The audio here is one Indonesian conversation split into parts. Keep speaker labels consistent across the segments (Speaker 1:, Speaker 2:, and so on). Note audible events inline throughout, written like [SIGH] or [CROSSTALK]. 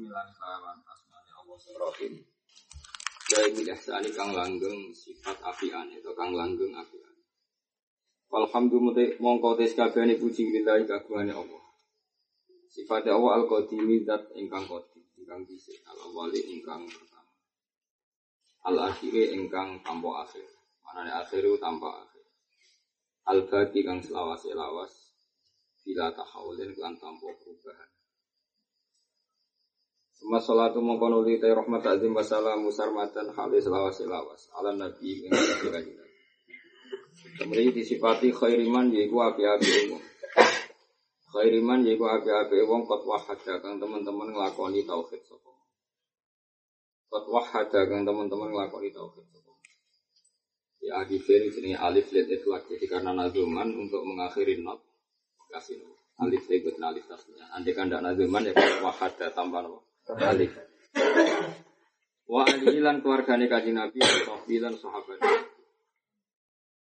Speaker 1: Inilah kelawan asmane Allah Rahim. Dari bijaksani kang langgeng sifat apian atau kang langgeng apian. Alhamdulillah mongko tes kabehane puji lillahi kagungane Allah. Sifat Allah al qadimi zat ingkang qadim, ingkang dhisik, al awali ingkang pertama. Al akhire ingkang tanpa akhir. Manane akhiru tanpa akhir. Al baqi kang selawase lawas bila tahawulin kan tanpa perubahan. Suma salatu mongkono li tay rahmat azim wa salam musarmatan halis lawas lawas ala nabi ing kanjeng Kemudian disifati khairiman yaiku api-api wong. Khairiman yaiku api-api wong kot wahada kang teman-teman nglakoni tauhid sapa. Kot wahada kang teman-teman nglakoni tauhid sapa. Ya adifin jenenge alif lit itlaq jadi karena nazuman untuk mengakhiri not kasih alif ikut alif tasnya. Andai kan nazuman ya wahada tambah nopo alif. Wa alilan keluargane kanjeng Nabi lan sahabat.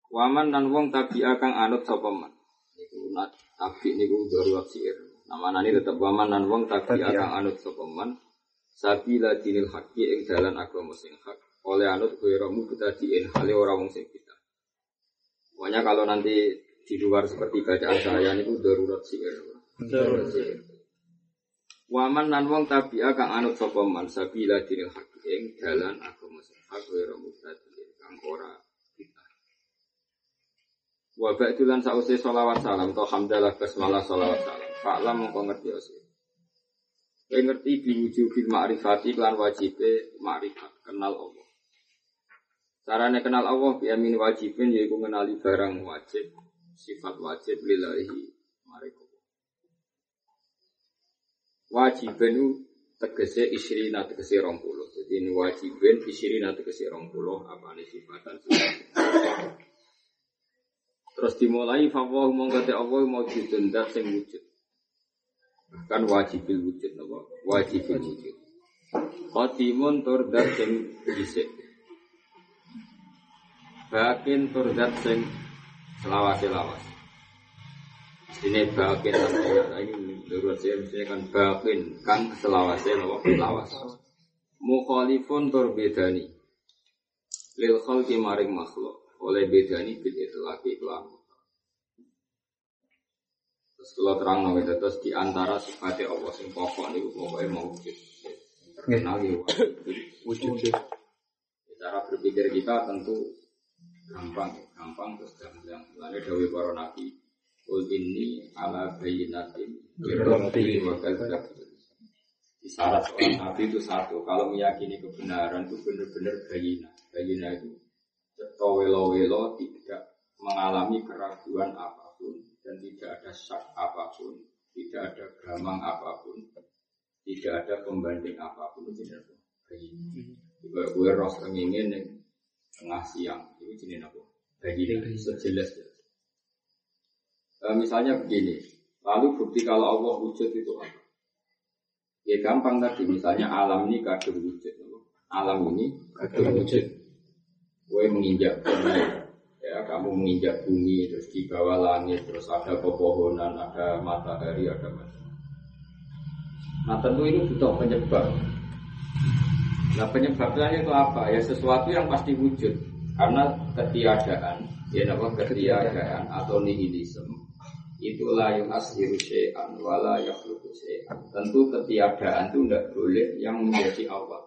Speaker 1: Waman dan wong tabi akan anut sapa man. Niku nat tabi niku darurat sir. Namanane tetep waman dan wong tabi akan anut sapa man. Sabila dinil haqqi ing dalan agama sing hak. Oleh anut kuiramu kita diin hale ora wong sing kita. Pokoknya kalau nanti di luar seperti bacaan saya itu darurat sir. Darurat sir. Waman nan wong tabi'a kang anut sapa man sabila dinil haq ing dalan agama sing hak wa mubtadi kang ora kita. Wa ba'dulan sause salam to hamdalah basmalah selawat salam. Fa'lam mongko ngerti ose. Kowe ngerti biwujubil ma'rifati lan wajibe ma'rifat kenal Allah. Carane kenal Allah bi amin wajibin yaiku mengenali barang wajib, sifat wajib lillahi maring wajibin itu tegese isrina tegese rong puluh. Jadi ini wajibin isrina tegese rong puluh apa ini sifatan Terus dimulai fawahu mongkate Allah mau dat sing wujud. Bahkan wajibil wujud napa? Wajibil wujud. Qadimun tur dat sing dhisik. Bakin tur dat sing selawas-selawas. Ini bakin namanya ini Menurut saya misalnya kan bakin kan selawasnya nopo lawas. Mukhalifun tur bedani. Lil khalqi maring makhluk oleh bedani bil itlaqi kelam. Terus kalau terang nabi terus di antara sifatnya Allah sing pokok niku pokoknya mau wujud. Terkenal ya wujud. Cara berpikir kita tentu gampang, gampang terus gampang. Lalu dawi para nabi, Ul ini ala bayinatin Birrobi wa Di syarat seorang nabi itu satu, kalau meyakini kebenaran itu benar-benar bayina. Bayina itu welo-welo tidak mengalami keraguan apa pun dan tidak ada syak apa pun, tidak ada gamang apa pun, tidak ada pembanding apa pun itu jenis? Bayina. Juga gue ros kengingin yang tengah siang itu jenis apa? Bayina sejelas. Uh, misalnya begini, Lalu bukti kalau Allah wujud itu apa? Ya gampang tadi, misalnya alam ini kadung wujud. Alam ini kadung wujud. Gue menginjak bumi, ya kamu menginjak bumi, terus di bawah langit, terus ada pepohonan, ada matahari, ada macam. Nah tentu ini butuh penyebab. Nah penyebabnya itu apa? Ya sesuatu yang pasti wujud. Karena ketiadaan, ya nama ketiadaan atau nihilisme itu layu ashiru syai'an wala yakhluqu syai'an. Tentu ketiadaan itu tidak boleh yang menjadi awal.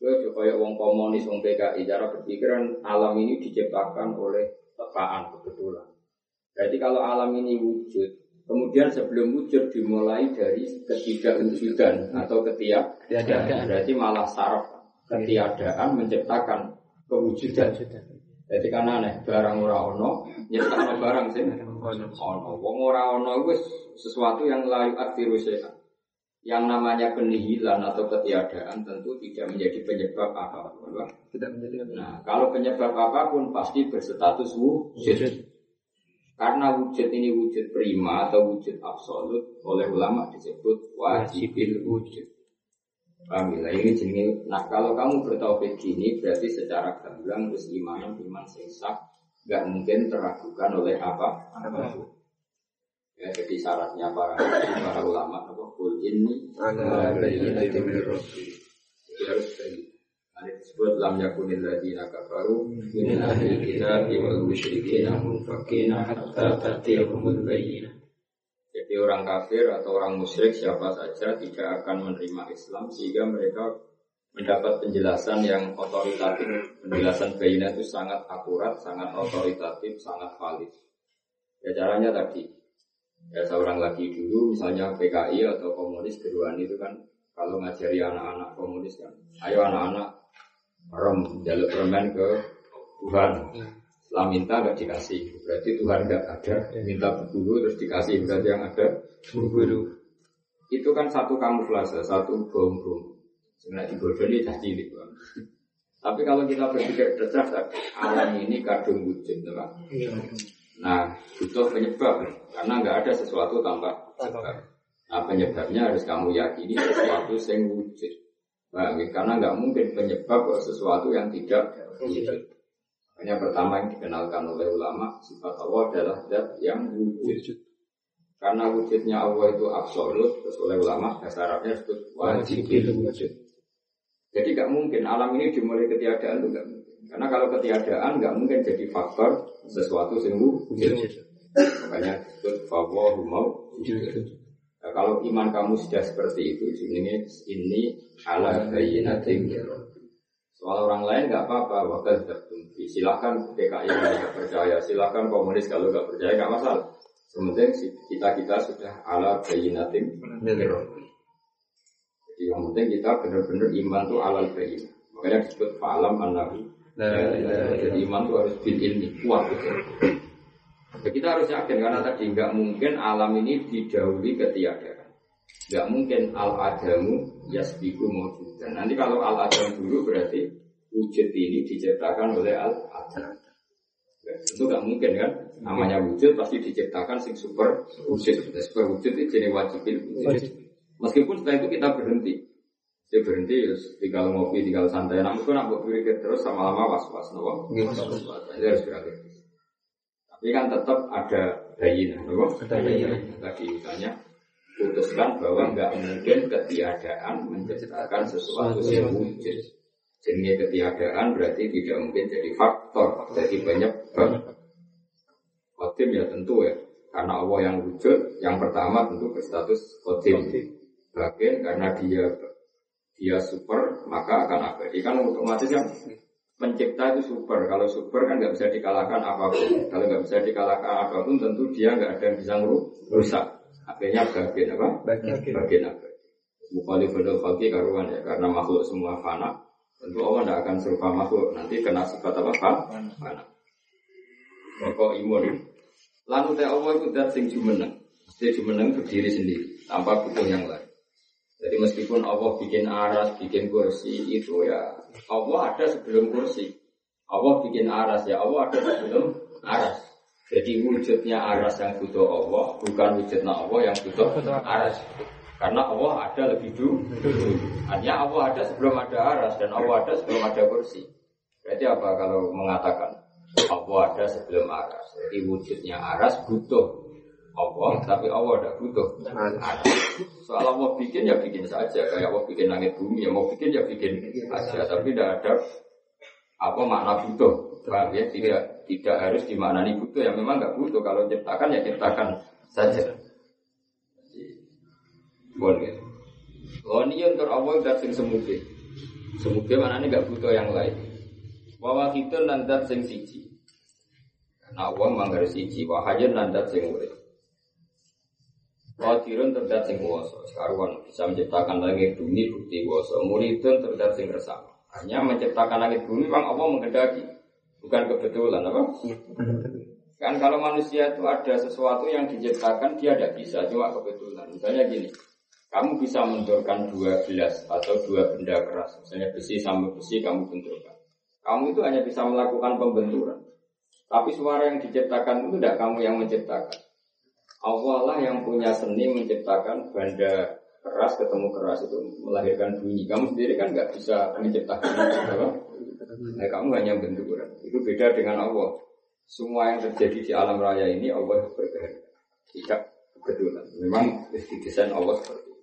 Speaker 1: Gue coba ya wong komunis, wong PKI, cara berpikiran alam ini diciptakan oleh tekaan kebetulan. Jadi kalau alam ini wujud, kemudian sebelum wujud dimulai dari ketidakwujudan atau ketiadaan. Berarti malah saraf ketiadaan menciptakan kewujudan. Jadi kan aneh, barang ora ono, nyiptakno barang sih ono. Wong ora ono wis sesuatu yang layu syai'an. yang namanya penihilan atau ketiadaan tentu tidak menjadi penyebab apa pun. Bang.
Speaker 2: Tidak menjadi
Speaker 1: Nah, kalau penyebab apa pun pasti berstatus wujud. Karena wujud ini wujud prima atau wujud absolut oleh ulama disebut wajibil wujud. Paham ya? Ini jenis. Nah kalau kamu bertauhid gini berarti secara gamblang terus iman iman sesak nggak mungkin teragukan oleh apa? Ya, jadi syaratnya para para ulama apa? Kul ini. Jadi harus. Ada disebut lam yakunil ladina kafaru min ahli kitab wal musyrikin munfakina hatta tatiyahumul bayyinah. Jadi orang kafir atau orang musyrik siapa saja tidak akan menerima Islam sehingga mereka mendapat penjelasan yang otoritatif. Penjelasan bayina itu sangat akurat, sangat otoritatif, sangat valid. Ya caranya tadi, ya seorang lagi dulu misalnya PKI atau komunis keduaan itu kan kalau ngajari anak-anak komunis kan, ayo anak-anak rem jaluk permen ke Tuhan. Setelah minta nggak dikasih, berarti Tuhan nggak ada. Minta berburu terus dikasih, berarti yang ada berburu. Itu kan satu kamuflase, satu bom-bom. Sebenarnya dibodohi dah cilik Bang. [LAUGHS] Tapi kalau kita berpikir cerdas, alam ini kadung wujud, Pak. Nah, butuh penyebab karena nggak ada sesuatu tanpa sebab. Nah, penyebabnya harus kamu yakini sesuatu yang wujud. Nah, karena nggak mungkin penyebab sesuatu yang tidak wujud. Makanya pertama yang dikenalkan oleh ulama sifat Allah adalah zat yang wujud. Karena wujudnya Allah itu absolut, terus oleh ulama dasar Arabnya disebut wajib wujud. Jadi nggak mungkin alam ini dimulai ketiadaan itu nggak mungkin. Karena kalau ketiadaan nggak mungkin jadi faktor sesuatu yang wujud. Makanya disebut fawahu mau. Nah, kalau iman kamu sudah seperti itu, ini ini ala bayinatin Soal orang lain nggak apa-apa, waktu tertentu. Silahkan PKI kalau nggak percaya, silahkan komunis kalau nggak percaya nggak masalah. Sementing kita kita sudah ala bayinatin Jadi yang penting kita benar-benar iman tuh alal bayin. Makanya disebut falam anahu. Jadi iman tuh harus bil ilmi kuat. Gitu. Kita harus yakin karena tadi nggak mungkin alam ini didahului ketiadaan. Nggak mungkin al adamu yasbiku mawjudan. Nanti kalau al adam dulu berarti wujud ini diciptakan oleh al adam. Ya, tentu nggak mungkin kan? Namanya wujud pasti diciptakan sing super wujud. Super wujud itu jenis wajibin wujud. Meskipun setelah itu kita berhenti. Dia berhenti, ya, tinggal ngopi, tinggal santai. Namun itu nak berpikir terus sama lama was-was, nopo. Jadi harus berakhir. Tapi kan tetap ada bayinah, nopo. Tadi misalnya putuskan bahwa nggak mungkin ketiadaan menciptakan sesuatu yang wujud. Jenis ketiadaan berarti tidak mungkin jadi faktor, jadi banyak bab. Kodim ya tentu ya, karena Allah yang wujud, yang pertama tentu berstatus kodim. Bagian karena dia dia super maka akan abadi kan otomatis kan pencipta itu super kalau super kan nggak bisa dikalahkan apa pun kalau nggak bisa dikalahkan apa pun tentu dia nggak ada yang bisa merusak akhirnya bagian apa?
Speaker 2: Bagian.
Speaker 1: bagian apa? Mukhalif bedol falki karuan ya karena makhluk semua fana. Tentu Allah tidak akan serupa makhluk. Nanti kena sifat apa? Fana. Rokok imun. Lalu teh Allah itu dat sing jumeneng. Mesti jumeneng berdiri sendiri tanpa butuh yang lain. Jadi meskipun Allah bikin aras, bikin kursi itu ya Allah ada sebelum kursi. Allah bikin aras ya Allah ada sebelum aras. Jadi wujudnya aras yang butuh Allah bukan wujudnya Allah yang butuh aras. Karena Allah ada lebih dulu. Hanya Allah ada sebelum ada aras dan Allah ada sebelum ada kursi. Berarti apa kalau mengatakan Allah ada sebelum aras? Jadi wujudnya aras butuh Allah, tapi Allah tidak butuh aras. Soal Allah bikin ya bikin saja, kayak Allah bikin langit bumi ya mau bikin ya bikin aja, tapi tidak ada apa makna butuh. Paham ya? Tidak tidak harus dimaknani butuh ya memang nggak butuh kalau ciptakan ya ciptakan saja. Boleh. Ini untuk Allah dat sing semuge. Semuge mana ini nggak butuh yang lain. Wawa kita nandat sing siji. Nah Allah manggar siji. Wahajen nandat sing urip. Qadirun terdat sing kuwasa. Sekaruan bisa menciptakan langit bumi bukti kuwasa. Muridun terdat sing resah. Hanya menciptakan langit bumi memang Allah menghendaki. Bukan kebetulan apa? Kan kalau manusia itu ada sesuatu yang diciptakan dia tidak bisa cuma kebetulan. Misalnya gini, Kamu bisa mendorkan dua gelas atau dua benda keras, misalnya besi sama besi kamu benturkan. Kamu itu hanya bisa melakukan pembenturan. Tapi suara yang diciptakan itu tidak kamu yang menciptakan. Allah lah yang punya seni menciptakan benda keras ketemu keras itu melahirkan bunyi. Kamu sendiri kan nggak bisa menciptakan apa? Nah, kamu hanya benturan. Itu beda dengan Allah. Semua yang terjadi di alam raya ini Allah berkehendak. Tidak kebetulan. Memang didesain Allah seperti itu.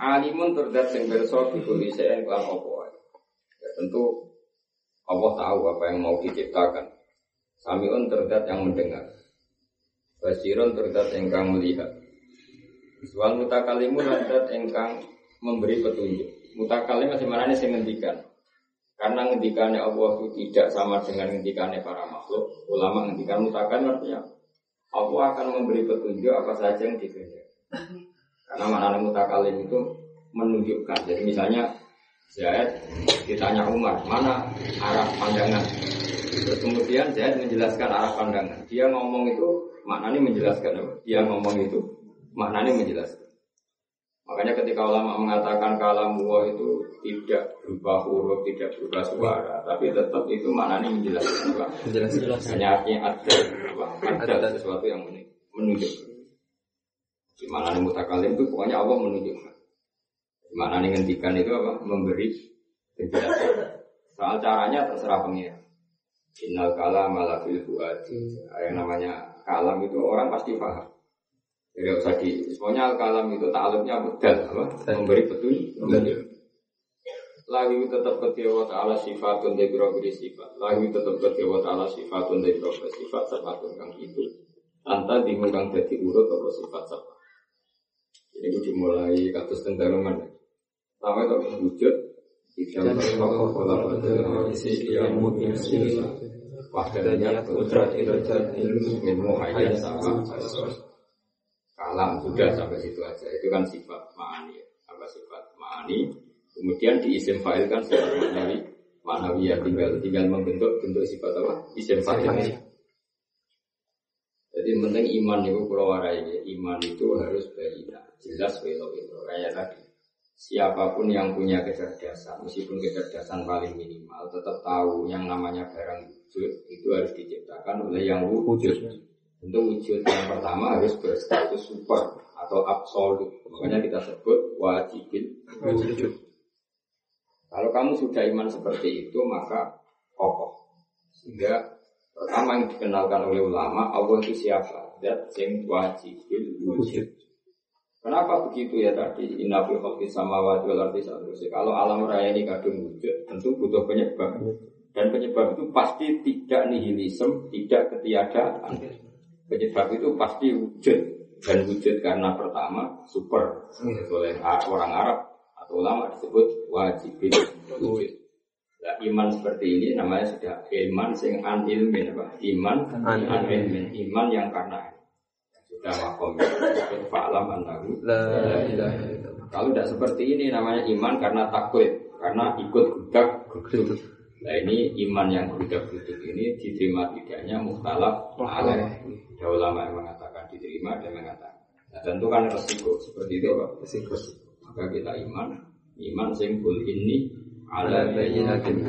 Speaker 1: Alimun terdat sing berso bikuli sein kelan opo Ya tentu Allah tahu apa yang mau diciptakan. Samiun terdat yang mendengar. Basirun terdat engkang melihat. Wal mutakalimun terdat engkang memberi petunjuk. Mutakalim masih mana nih ngendikan. Karena ngendikannya Allah itu tidak sama dengan ngendikannya para makhluk. Ulama ngendikan mutakalim artinya Allah akan memberi petunjuk apa saja yang dikehendaki. Karena mana mutakalim itu menunjukkan. Jadi misalnya Zaid ditanya Umar, mana arah pandangan? Terus kemudian Zaid menjelaskan arah pandangan. Dia ngomong itu maknanya menjelaskan. Dia ngomong itu maknanya menjelaskan. Makanya ketika ulama mengatakan kalam Allah itu tidak berubah huruf, tidak berubah suara, tapi tetap itu maknanya menjelaskan. Menjelaskan. Hanya artinya ada, ada sesuatu yang menunjukkan. Di mana nih mutakalim itu pokoknya Allah menunjukkan. Di mana nih ngendikan itu apa? Memberi penjelasan. Soal caranya terserah pengira. Innal kalam ala fil. Yang namanya kalam itu orang pasti paham. Jadi usah di, semuanya al kalam itu ta'aluknya bedal apa? Memberi petunjuk. Lagi tetap ketiwa ta'ala sifatun dari beri sifat. Lagi tetap ketiwa ta'ala sifatun dari sifat sifatun kang itu. Anta dimungkang jadi urut atau sifat sifat. Ini dimulai katus tentaraman. Pertama itu wujud tidak berlaku pola pada isi yang mungkin sila. Wahdanya kudrat ilmu ilmu hayat sama kalam sudah sampai situ aja. Itu kan sifat ma'ani. Apa sifat ma'ani? Kemudian diisim fa'il kan sifat ma'nawi. Ma'nawi ya tinggal tinggal membentuk bentuk sifat apa? Isim fa'il. Jadi penting iman itu pulau warai Iman itu harus bayina Jelas welo itu Kayak tadi Siapa pun yang punya kecerdasan Meskipun kecerdasan paling minimal Tetap tahu yang namanya barang wujud Itu harus diciptakan oleh yang wujud Tentu wujud yang pertama harus berstatus super Atau absolut Makanya kita sebut wajibin wujud Kalau kamu sudah iman seperti itu Maka kokoh Sehingga Pertama yang dikenalkan oleh ulama, Allah itu siapa? Dat sing wajib wujud. Kenapa begitu ya tadi? Inna fi khalqi samawati wal ardi Kalau alam raya ini kadung wujud, tentu butuh penyebab. Dan penyebab itu pasti tidak nihilisme, tidak ketiadaan. Penyebab itu pasti wujud dan wujud karena pertama super. Oleh orang Arab atau ulama disebut wajib wujud. Nah, iman seperti ini namanya sudah iman sing an ilmin apa? Iman an, ilmin, iman yang karena sudah makom. Fa'lam ilaha Kalau tidak seperti ini namanya iman karena takut, karena ikut gudak guduk. Nah ini iman yang guduk ini diterima tidaknya muhtalaf alaih. Ada ulama yang mengatakan diterima dan mengatakan. Nah tentu kan resiko seperti itu Pak. Resiko. Maka kita iman, iman sing ini ala bayyinatin